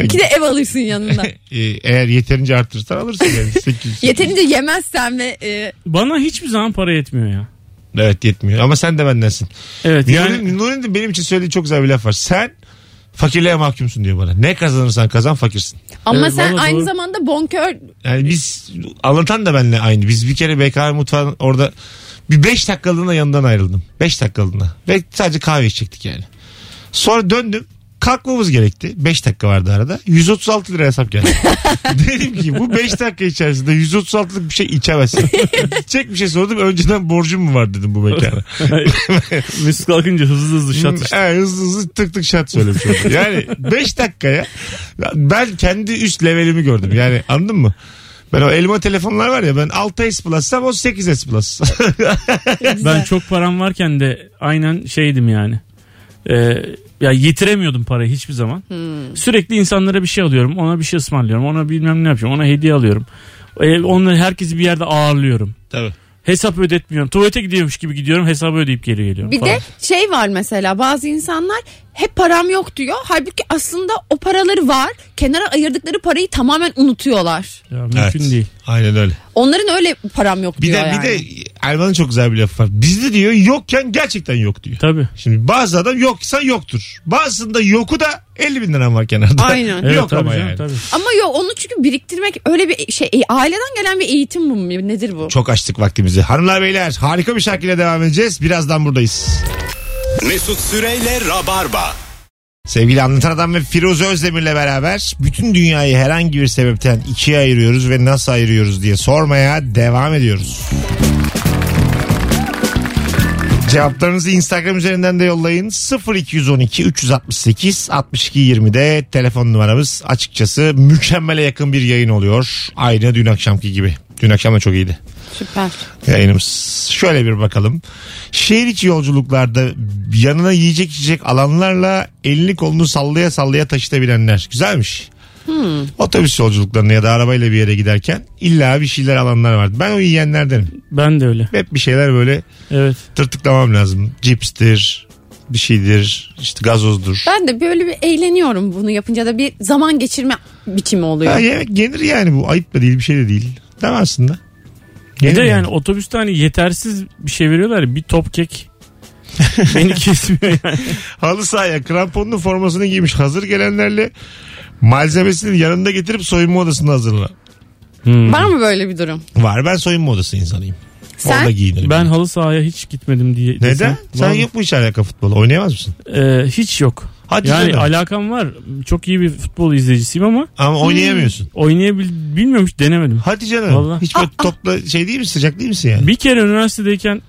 [SPEAKER 6] İki de ev alırsın yanında.
[SPEAKER 2] Ee, eğer yeterince arttırırsan alırsın yani 800.
[SPEAKER 6] Yeterince yemezsen ve e,
[SPEAKER 3] Bana hiçbir zaman para yetmiyor ya.
[SPEAKER 2] Evet yetmiyor ama sen de bendensin.
[SPEAKER 3] Evet yani
[SPEAKER 2] Yani... Nuri'nin de benim için söylediği çok güzel bir laf var. Sen fakirliğe mahkumsun diyor bana. Ne kazanırsan kazan fakirsin.
[SPEAKER 6] ama
[SPEAKER 3] Evet,
[SPEAKER 6] sen aynı
[SPEAKER 3] doğru.
[SPEAKER 6] zamanda bonkör
[SPEAKER 2] Yani biz anlatan da benimle aynı. Biz bir kere BK mutfağın orada bir 5 dakikalığına yanından ayrıldım. 5 dakikalığına. Ve sadece kahve içecektik yani. Sonra döndüm. Kalkmamız gerekti. 5 dakika vardı arada. 136 lira hesap geldi. Dedim ki bu 5 dakika içerisinde 136'lık bir şey içemezsin. Çek bir şey sordum. Önceden borcum mu var dedim bu mekana.
[SPEAKER 3] Mesut kalkınca hızlı hızlı şat işte.
[SPEAKER 2] Evet, hızlı hızlı tık tık şat söylemiş oldu. Yani 5 dakikaya ben kendi üst levelimi gördüm. Yani anladın mı? Ben o elma telefonlar var ya ben 6S Plus'sam o 8S Plus.
[SPEAKER 3] Ben çok param varken de aynen şeydim yani. Ee, ya yitiremiyordum parayı hiçbir zaman. Sürekli insanlara bir şey alıyorum. Ona bir şey ısmarlıyorum. Ona bilmem ne yapıyorum. Ona hediye alıyorum. Ee, onları herkesi bir yerde ağırlıyorum.
[SPEAKER 2] Tabii.
[SPEAKER 3] Hesap ödetmiyorum. Tuvalete gidiyormuş gibi gidiyorum. Hesabı ödeyip geri geliyorum.
[SPEAKER 6] Bir
[SPEAKER 3] falan.
[SPEAKER 6] de şey var mesela bazı insanlar hep param yok diyor. Halbuki aslında o paraları var. Kenara ayırdıkları parayı tamamen unutuyorlar.
[SPEAKER 3] Ya, mümkün
[SPEAKER 2] Evet.
[SPEAKER 3] değil.
[SPEAKER 2] Aynen öyle.
[SPEAKER 6] Onların öyle param yok
[SPEAKER 2] Bir
[SPEAKER 6] diyor
[SPEAKER 2] de
[SPEAKER 6] yani.
[SPEAKER 2] bir de Erman'ın çok güzel bir lafı var. Bizde diyor yokken gerçekten yok diyor.
[SPEAKER 3] Tabii.
[SPEAKER 2] Şimdi bazı adam yoksa yoktur. Bazısında yoku da 50 bin liram var kenarda.
[SPEAKER 6] Aynen.
[SPEAKER 3] Evet,
[SPEAKER 2] yok
[SPEAKER 3] tabii
[SPEAKER 2] ama
[SPEAKER 3] canım,
[SPEAKER 2] yani.
[SPEAKER 3] tabii.
[SPEAKER 6] Ama yok onu çünkü biriktirmek öyle bir şey e, aileden gelen bir eğitim bu mu? Nedir bu?
[SPEAKER 2] Çok açtık vaktimizi. Hanımlar beyler harika bir şarkıyla devam edeceğiz. Birazdan buradayız.
[SPEAKER 1] Mesut Süreyle Rabarba.
[SPEAKER 2] Sevgili Anlatan Adam ve Firuze Özdemir'le beraber bütün dünyayı herhangi bir sebepten ikiye ayırıyoruz ve nasıl ayırıyoruz diye sormaya devam ediyoruz. Cevaplarınızı Instagram üzerinden de yollayın. 0212 368 62 20'de telefon numaramız açıkçası mükemmele yakın bir yayın oluyor. Aynı dün akşamki gibi. Dün akşam da çok iyiydi
[SPEAKER 6] Süper.
[SPEAKER 2] yayınımız. Şöyle bir bakalım. Şehir içi yolculuklarda yanına yiyecek içecek alanlarla elini kolunu sallaya sallaya taşıtabilenler. Güzelmiş. Otobüs yolculuklarına ya da arabayla bir yere giderken illa bir şeyler alanlar vardı. Ben o yiyenlerdenim.
[SPEAKER 3] Ben de öyle.
[SPEAKER 2] Hep bir şeyler böyle
[SPEAKER 3] Evet.
[SPEAKER 2] tırtıklamam lazım. Cipstir, bir şeydir, işte gazozdur.
[SPEAKER 6] Ben de böyle bir eğleniyorum bunu yapınca da bir zaman geçirme biçimi oluyor.
[SPEAKER 2] Ha, yemek yenir yani bu. Ayıp da değil bir şey de değil. Değil mi aslında?
[SPEAKER 3] Bir
[SPEAKER 2] Yenir
[SPEAKER 3] de yani otobüste hani yetersiz bir şey veriyorlar ya bir top kek. Beni kesmiyor yani.
[SPEAKER 2] Halı sahaya kramponlu formasını giymiş hazır gelenlerle malzemesini yanında getirip soyunma odasında hazırla.
[SPEAKER 3] Hmm.
[SPEAKER 6] Var mı böyle bir durum?
[SPEAKER 2] Var ben soyunma odası insanıyım.
[SPEAKER 6] Sen?
[SPEAKER 2] Orada giyinirim.
[SPEAKER 3] Ben halı sahaya hiç gitmedim diye.
[SPEAKER 2] Neden?
[SPEAKER 3] desem.
[SPEAKER 2] Sen yok mu hiç alaka futbola? Oynayamaz mısın?
[SPEAKER 3] Ee, hiç yok.
[SPEAKER 2] Hadi
[SPEAKER 3] yani
[SPEAKER 2] canım.
[SPEAKER 3] alakam var. Çok iyi bir futbol izleyicisiyim ama
[SPEAKER 2] Ama oynayamıyorsun.
[SPEAKER 3] oynayabil bilmiyorum hiç denemedim.
[SPEAKER 2] Hadi canım.
[SPEAKER 3] Vallahi.
[SPEAKER 2] Hiç böyle topla şey değil mi sıcak değil misin yani?
[SPEAKER 3] Bir kere üniversitedeyken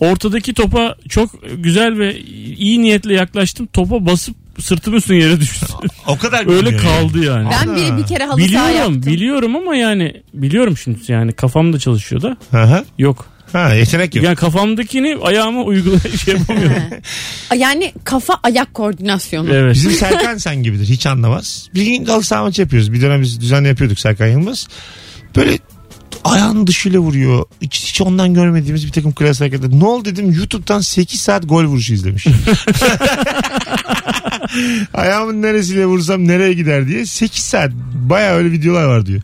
[SPEAKER 3] ortadaki topa çok güzel ve iyi niyetle yaklaştım. Topa basıp sırtım üstüne yere düştü.
[SPEAKER 2] O kadar
[SPEAKER 3] Öyle
[SPEAKER 2] bilmiyor
[SPEAKER 3] kaldı yani.
[SPEAKER 6] Ben
[SPEAKER 2] Ana.
[SPEAKER 6] bir, bir kere halı saha
[SPEAKER 3] Biliyorum,
[SPEAKER 6] yaptım.
[SPEAKER 3] biliyorum ama yani biliyorum şimdi yani kafamda çalışıyor da
[SPEAKER 2] Hı hı.
[SPEAKER 3] yok.
[SPEAKER 2] Ha yetenek yok.
[SPEAKER 3] Yani kafamdakini ayağıma uygula şey yapamıyorum.
[SPEAKER 6] Yani kafa ayak koordinasyonu.
[SPEAKER 3] evet.
[SPEAKER 2] Bizim Serkan sen gibidir. Hiç anlamaz. Bir gün halı saha maçı yapıyoruz. Bir dönem biz düzenli yapıyorduk Serkan Yılmaz. Böyle ayağının dışıyla vuruyor. Hiç, hiç ondan görmediğimiz bir takım klas hareketler. Ne oldu dedim YouTube'dan 8 saat gol vuruşu izlemiş. Ayağımın neresiyle vursam nereye gider diye 8 saat baya öyle videolar var diyor.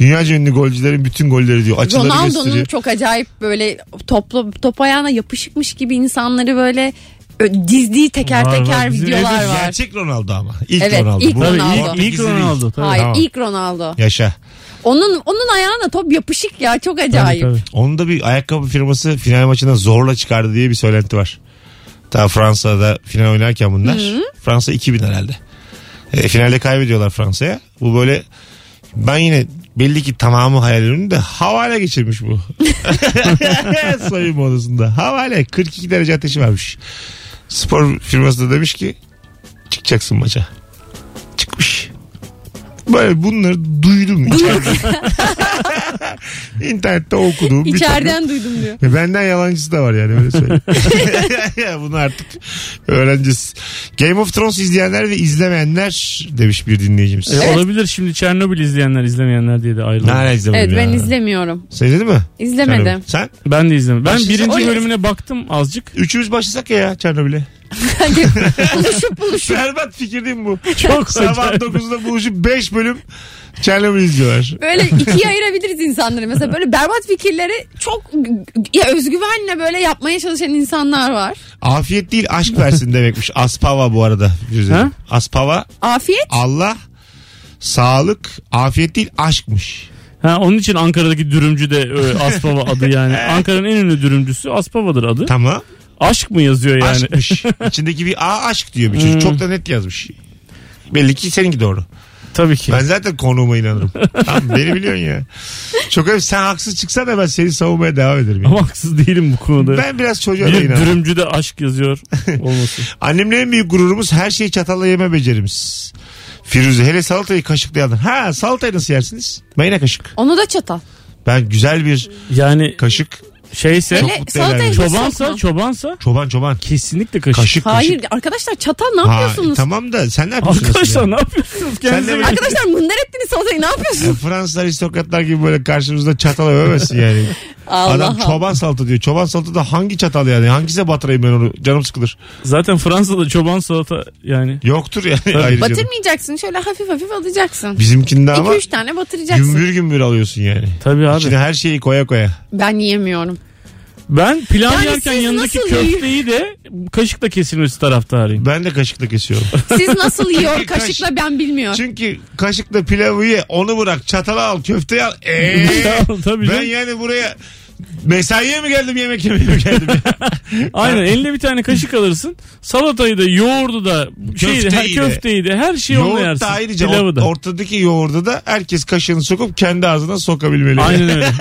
[SPEAKER 2] Dünyaca ünlü golcülerin bütün golleri diyor. Açıları
[SPEAKER 6] Ronaldo'nun
[SPEAKER 2] gösteriyor.
[SPEAKER 6] çok acayip böyle toplu top ayağına yapışıkmış gibi insanları böyle ö- dizdiği teker
[SPEAKER 3] Var, var.
[SPEAKER 6] teker
[SPEAKER 3] Bizim
[SPEAKER 6] videolar
[SPEAKER 2] Evet,
[SPEAKER 6] var.
[SPEAKER 2] Gerçek Ronaldo ama. İlk
[SPEAKER 6] Evet,
[SPEAKER 2] Ronaldo.
[SPEAKER 6] ilk
[SPEAKER 2] Bu-
[SPEAKER 3] Tabii
[SPEAKER 6] Ronaldo.
[SPEAKER 3] ilk, ilk
[SPEAKER 2] Portekizli değil.
[SPEAKER 3] Ronaldo. Tabii.
[SPEAKER 6] Hayır
[SPEAKER 2] Tamam.
[SPEAKER 6] ilk Ronaldo.
[SPEAKER 2] Yaşa.
[SPEAKER 6] Onun onun ayağına top yapışık ya çok
[SPEAKER 3] Tabii,
[SPEAKER 6] acayip.
[SPEAKER 3] tabii.
[SPEAKER 2] Onun da bir ayakkabı firması final maçına zorla çıkardı diye bir söylenti var. Ta Fransa'da final oynarken bunlar. Fransa 2000 herhalde. E, finalde kaybediyorlar Fransa'ya. Bu böyle ben yine belli ki tamamı hayal ürünü de havale geçirmiş bu. Soyunma odasında. Havale 42 derece ateşi varmış. Spor firması da demiş ki çıkacaksın maça. Böyle bunları duydum. içeride. İnternette okudum.
[SPEAKER 6] İçeriden duydum diyor.
[SPEAKER 2] benden yalancısı da var yani öyle söyleyeyim. ya bunu artık öğreneceğiz. Game of Thrones izleyenler ve izlemeyenler demiş bir dinleyicimiz.
[SPEAKER 3] E, Olabilir şimdi Çernobil izleyenler izleyenler diye de ayrılır.
[SPEAKER 2] Nerede izlemedim
[SPEAKER 6] Evet ben
[SPEAKER 2] ya.
[SPEAKER 6] izlemiyorum.
[SPEAKER 2] Sen izledin mi?
[SPEAKER 6] İzlemedim.
[SPEAKER 2] Çernobil. Sen?
[SPEAKER 3] Ben de izlemedim. Ben
[SPEAKER 2] Başlasın.
[SPEAKER 3] birinci bölümüne baktım azıcık.
[SPEAKER 2] Üçümüz başlasak ya, ya Çernobil'e.
[SPEAKER 6] buluşup buluşup.
[SPEAKER 2] Berbat fikir değil mi bu?
[SPEAKER 3] Çok
[SPEAKER 2] Sabah
[SPEAKER 3] acayip.
[SPEAKER 2] 9'da buluşup 5 bölüm Çernobil izliyorlar.
[SPEAKER 6] Böyle ikiye ayırabiliriz insanları. Mesela böyle berbat fikirleri çok ya özgüvenle böyle yapmaya çalışan insanlar var.
[SPEAKER 2] Afiyet değil aşk versin demekmiş. Aspava bu arada. Firuze.
[SPEAKER 3] Ha?
[SPEAKER 2] Aspava
[SPEAKER 6] Afiyet.
[SPEAKER 2] Allah sağlık afiyet değil aşkmış.
[SPEAKER 3] Ha, onun için Ankara'daki dürümcü de e, Aspava adı yani. Ankara'nın en ünlü dürümcüsü Aspava'dır adı.
[SPEAKER 2] Tamam.
[SPEAKER 3] Aşk mı yazıyor yani?
[SPEAKER 2] Aşkmış. İçindeki bir A aşk diyor bir çocuk. Çok da net yazmış. Belli ki seninki doğru.
[SPEAKER 3] Tabii ki.
[SPEAKER 2] Ben zaten konuğuma inanırım. tamam beni biliyorsun ya. Çok önemli. Sen haksız çıksan da ben seni savunmaya devam ederim. yani.
[SPEAKER 3] Ama haksız değilim bu konuda.
[SPEAKER 2] Ben biraz çocuğa da
[SPEAKER 3] bir
[SPEAKER 2] inanırım.
[SPEAKER 3] dürümcü de aşk yazıyor olmasın.
[SPEAKER 2] Annemle en büyük gururumuz her şeyi çatalla yeme becerimiz. Firuze hele salatayı kaşıkla yadın. Ha salatayı nasıl yersiniz? Ben yine kaşık.
[SPEAKER 6] Onu da çatal.
[SPEAKER 2] Ben güzel bir
[SPEAKER 3] Yani
[SPEAKER 2] kaşık.
[SPEAKER 3] Şeyse
[SPEAKER 6] Hele salatayı hiç
[SPEAKER 3] çobansa çobansa
[SPEAKER 2] Çoban çoban.
[SPEAKER 3] kesinlikle kaşık.
[SPEAKER 2] Kaşık
[SPEAKER 6] Hayır
[SPEAKER 2] kaşık.
[SPEAKER 6] arkadaşlar çatal ne
[SPEAKER 2] Ha,
[SPEAKER 6] yapıyorsunuz?
[SPEAKER 2] tamam da sen ne yapıyorsun?
[SPEAKER 3] Arkadaşlar ne yapıyorsunuz? Kendinize gelin.
[SPEAKER 6] Arkadaşlar mındar ettiniz salatayı ne yapıyorsunuz?
[SPEAKER 2] Ya Fransız aristokratlar gibi böyle karşımızda çatal övemezsin yani.
[SPEAKER 6] Allah
[SPEAKER 2] Adam
[SPEAKER 6] Allah.
[SPEAKER 2] çoban salata diyor. Çoban salata da hangi çatal yani? Hangisine batırayım ben onu? Canım sıkılır.
[SPEAKER 3] Zaten Fransa'da çoban salata yani.
[SPEAKER 2] Yoktur yani ayrıca.
[SPEAKER 6] Batırmayacaksın şöyle hafif hafif alacaksın.
[SPEAKER 2] Bizimkinde ama
[SPEAKER 6] 2-3 tane batıracaksın.
[SPEAKER 2] gümbür gümbür alıyorsun yani.
[SPEAKER 3] Tabii abi.
[SPEAKER 2] İçine her şeyi koya koya.
[SPEAKER 6] Ben yiyemiyorum.
[SPEAKER 3] Ben pilav
[SPEAKER 6] Yani
[SPEAKER 3] yerken
[SPEAKER 6] siz
[SPEAKER 3] yanındaki
[SPEAKER 6] nasıl
[SPEAKER 3] köfteyi de kaşıkla kesilmesi taraftarıyım.
[SPEAKER 2] Ben de kaşıkla kesiyorum.
[SPEAKER 6] Siz nasıl yiyor kaşıkla ben bilmiyorum.
[SPEAKER 2] Çünkü kaşıkla pilavı ye onu bırak çatala al köfteyi al. Eee,
[SPEAKER 3] Tabii
[SPEAKER 2] ben
[SPEAKER 3] canım.
[SPEAKER 2] yani buraya mesaiye mi geldim yemek yemeye mi geldim? ya?
[SPEAKER 3] Aynen eline bir tane kaşık alırsın. Salatayı da yoğurdu da şeyi de, her
[SPEAKER 2] Köfteyi de.
[SPEAKER 3] köfteyi de her şeyi onunla
[SPEAKER 2] Yoğurt
[SPEAKER 3] yersin.
[SPEAKER 2] da ayrıca
[SPEAKER 3] Pilavı da.
[SPEAKER 2] ortadaki yoğurda da herkes kaşığını sokup kendi ağzına sokabilmeli.
[SPEAKER 3] Aynen öyle.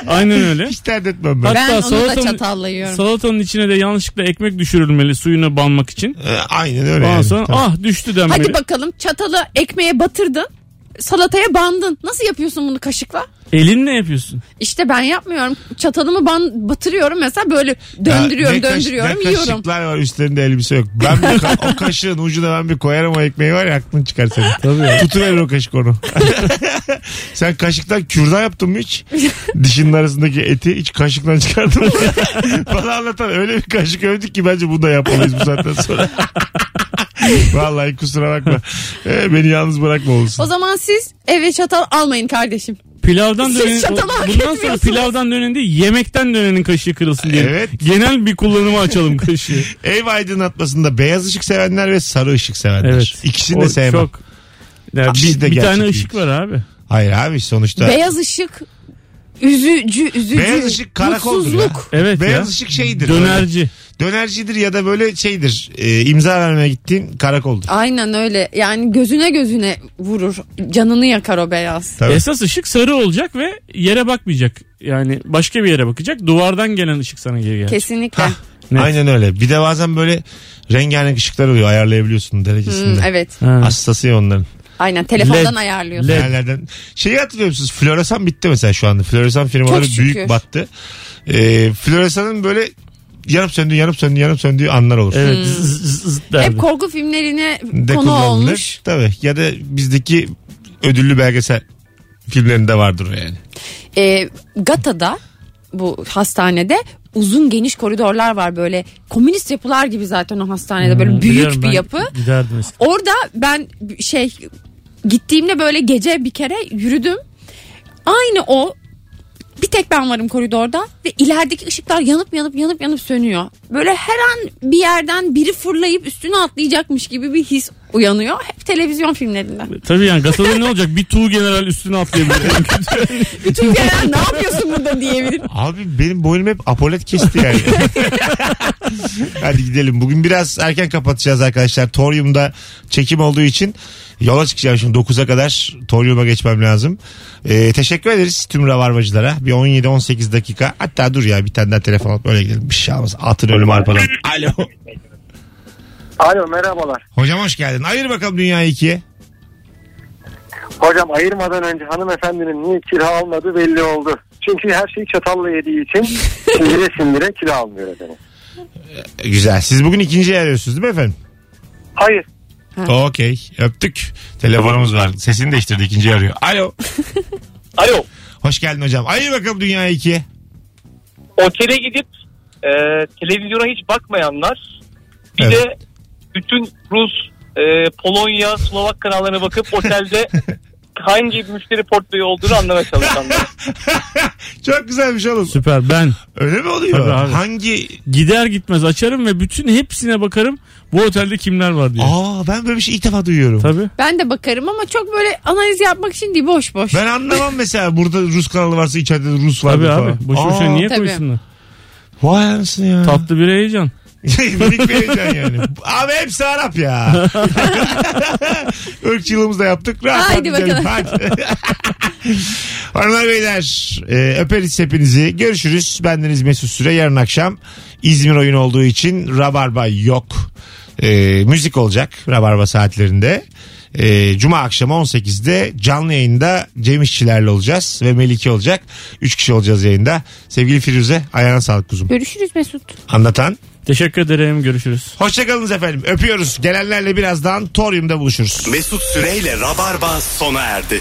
[SPEAKER 3] Aynen öyle.
[SPEAKER 2] Hiç dert etmem ben.
[SPEAKER 6] ben
[SPEAKER 3] Hatta
[SPEAKER 6] onu da
[SPEAKER 3] salatanın-
[SPEAKER 6] çatalla yiyorum.
[SPEAKER 3] Salatanın içine de yanlışlıkla ekmek düşürülmeli suyuna banmak için.
[SPEAKER 2] Ee, aynen öyle.
[SPEAKER 3] Ondan
[SPEAKER 2] yani.
[SPEAKER 3] sonra
[SPEAKER 2] Tamam.
[SPEAKER 3] ah düştü denmeli.
[SPEAKER 6] Hadi bakalım çatalı ekmeğe batırdın. Salataya bandın. Nasıl yapıyorsun bunu kaşıkla?
[SPEAKER 3] Elinle yapıyorsun.
[SPEAKER 6] İşte ben yapmıyorum. Çatalımı ban batırıyorum mesela böyle döndürüyorum
[SPEAKER 2] Ya ne kaş-
[SPEAKER 6] döndürüyorum
[SPEAKER 2] ne
[SPEAKER 6] yiyorum.
[SPEAKER 2] kaşıklar var üstlerinde elbise yok. Ben bir ka- o kaşığın ucuna ben bir koyarım o ekmeği var ya aklın çıkar senin.
[SPEAKER 3] Tabii.
[SPEAKER 2] Tutuverir o kaşık onu. Sen kaşıktan kürdan yaptın mı hiç? Dişinin arasındaki eti hiç kaşıktan çıkardın mı? Bana anlatan öyle bir kaşık övdük ki bence bunu da yapmalıyız bu saatten sonra. Vallahi kusura bakma. Ee, beni yalnız bırakma olsun.
[SPEAKER 6] O zaman siz eve çatal almayın kardeşim.
[SPEAKER 3] Pilavdan
[SPEAKER 6] Siz çatalı hak
[SPEAKER 3] bundan sonra
[SPEAKER 6] etmiyorsunuz.
[SPEAKER 3] pilavdan dönenin değil yemekten dönenin kaşığı kırılsın diye.
[SPEAKER 2] Evet.
[SPEAKER 3] Genel bir kullanımı açalım kaşığı.
[SPEAKER 2] Ev aydınlatmasında beyaz ışık sevenler ve sarı ışık sevenler.
[SPEAKER 3] Evet.
[SPEAKER 2] İkisini
[SPEAKER 3] O
[SPEAKER 2] de sevmem.
[SPEAKER 3] Çok. Ya
[SPEAKER 2] İkisi de
[SPEAKER 3] bir, bir
[SPEAKER 2] gerçek
[SPEAKER 3] tane ışık var abi.
[SPEAKER 2] Hayır abi sonuçta.
[SPEAKER 6] Beyaz ışık üzücü üzücü.
[SPEAKER 2] Beyaz ışık karakoldur ya.
[SPEAKER 6] mutsuzluk.
[SPEAKER 3] Evet
[SPEAKER 2] Beyaz
[SPEAKER 3] ya.
[SPEAKER 2] ışık şeydir.
[SPEAKER 3] Dönerci.
[SPEAKER 2] Dönercidir ya da böyle şeydir. E, imza vermeye gittiğin karakoldur.
[SPEAKER 6] Aynen öyle. Yani gözüne gözüne vurur. Canını yakar o beyaz.
[SPEAKER 2] Tabii.
[SPEAKER 3] Esas ışık sarı olacak ve yere bakmayacak. Yani başka bir yere bakacak. Duvardan gelen ışık sana geri gelecek.
[SPEAKER 6] Kesinlikle.
[SPEAKER 2] Hah.
[SPEAKER 3] Net.
[SPEAKER 2] Aynen öyle. Bir de bazen böyle rengarenk ışıklar oluyor. Ayarlayabiliyorsun derecesinde.
[SPEAKER 6] Hmm, evet.
[SPEAKER 3] Ha.
[SPEAKER 2] Hastası ya onların.
[SPEAKER 6] Aynen telefondan
[SPEAKER 3] LED.
[SPEAKER 6] ayarlıyorsun.
[SPEAKER 3] LED.
[SPEAKER 2] Yerlerden. Şeyi hatırlıyor musunuz? Floresan bitti mesela şu anda. Floresan firmaları büyük battı. E, floresanın böyle yanıp söndüğü yanıp söndüğü yanıp söndüğü anlar olur.
[SPEAKER 3] Evet. zı- zı- derdi.
[SPEAKER 6] Hep korku filmlerine
[SPEAKER 2] De
[SPEAKER 6] konu
[SPEAKER 2] kullanılır.
[SPEAKER 6] olmuş.
[SPEAKER 2] Tabii. Ya da bizdeki ödüllü belgesel filmlerinde vardır yani.
[SPEAKER 6] Ee, Gata'da bu hastanede uzun geniş koridorlar var böyle komünist yapılar gibi zaten o hastanede böyle
[SPEAKER 3] Hmm,
[SPEAKER 6] büyük
[SPEAKER 3] biliyorum,
[SPEAKER 6] bir
[SPEAKER 3] ben
[SPEAKER 6] yapı.
[SPEAKER 3] Giderdim eskiden.
[SPEAKER 6] Orada ben şey gittiğimde böyle gece bir kere yürüdüm. Aynı o bir tek ben varım koridorda ve ilerideki ışıklar yanıp yanıp yanıp yanıp sönüyor. Böyle her an bir yerden biri fırlayıp üstüne atlayacakmış gibi bir his uyanıyor. Hep televizyon filmlerinde.
[SPEAKER 3] Tabii yani Gata'da ne olacak? Bir tuğ general üstüne atlayabilir. kötü.
[SPEAKER 6] Bütün gelen ne yapıyorsun burada diyebilirim.
[SPEAKER 2] Abi benim boynum hep apolet kesti yani. Hadi gidelim. Bugün biraz erken kapatacağız arkadaşlar. Torium'da çekim olduğu için yola çıkacağım şimdi 9'a kadar Torium'a geçmem lazım. Ee, teşekkür ederiz tüm rabarbacılara. Bir 17-18 dakika. Hatta dur ya bir tane daha telefon alıp öyle gidelim. Bir şey olmaz. Atın ölüm arpadan. Alo.
[SPEAKER 8] Alo merhabalar.
[SPEAKER 2] Hocam hoş geldin. Ayır bakalım dünyayı ikiye.
[SPEAKER 8] Hocam ayırmadan önce hanımefendinin niye kilo almadığı belli oldu. Çünkü her şeyi çatalla yediği için sindire sindire kilo almıyor efendim.
[SPEAKER 2] Ee, Güzel. Siz bugün ikinciyi arıyorsunuz değil mi efendim?
[SPEAKER 8] Hayır.
[SPEAKER 2] Okey. Öptük. Telefonumuz var. Sesini değiştirdi ikinciyi arıyor. Alo.
[SPEAKER 4] Alo.
[SPEAKER 2] Hoş geldin hocam. Ayır bakalım dünyayı ikiye.
[SPEAKER 4] Otele gidip e, televizyona hiç bakmayanlar bir
[SPEAKER 2] Evet.
[SPEAKER 4] de bütün Rus, e, Polonya, Slovak kanallarına bakıp otelde hangi müşteri portföyü olduğunu anlamaya çalışanlar.
[SPEAKER 2] Çok güzelmiş oğlum.
[SPEAKER 3] Süper ben
[SPEAKER 2] Öyle mi oluyor?
[SPEAKER 3] Tabii abi.
[SPEAKER 2] Hangi?
[SPEAKER 3] gider gitmez açarım ve bütün hepsine bakarım. Bu otelde kimler var diye.
[SPEAKER 2] Aa ben böyle bir şey ilk defa duyuyorum.
[SPEAKER 3] Tabii.
[SPEAKER 6] Ben de bakarım ama çok böyle analiz yapmak için değil boş boş.
[SPEAKER 2] Ben anlamam mesela burada Rus kanalı varsa içeride de Rus var
[SPEAKER 3] Tabii
[SPEAKER 2] falan.
[SPEAKER 3] abi. Boşu boşuna niye
[SPEAKER 6] Tabii.
[SPEAKER 3] koysunlar?
[SPEAKER 2] Vay anasını ya.
[SPEAKER 3] Tatlı bir heyecan.
[SPEAKER 2] Minik bir heyecan yani. Abi hepsi Arap ya. Irkçılığımızı da yaptık. Rahat
[SPEAKER 6] Haydi bakalım.
[SPEAKER 2] Hadi. Hanımlar beyler e, öperiz hepinizi. Görüşürüz. Bendeniz Mesut Süre. Yarın akşam İzmir oyunu olduğu için Rabarba yok. E, müzik olacak Rabarba saatlerinde. E, Cuma akşamı 18'de canlı yayında Cem İşçilerle olacağız ve Melike olacak. Üç kişi olacağız yayında. Sevgili Firuze ayağına sağlık kuzum.
[SPEAKER 6] Görüşürüz Mesut.
[SPEAKER 2] Anlatan.
[SPEAKER 3] Teşekkür ederim. Görüşürüz.
[SPEAKER 2] Hoşçakalınız efendim. Öpüyoruz. Gelenlerle birazdan Torium'da buluşuruz.
[SPEAKER 1] Mesut Süreyle Rabarba sona erdi.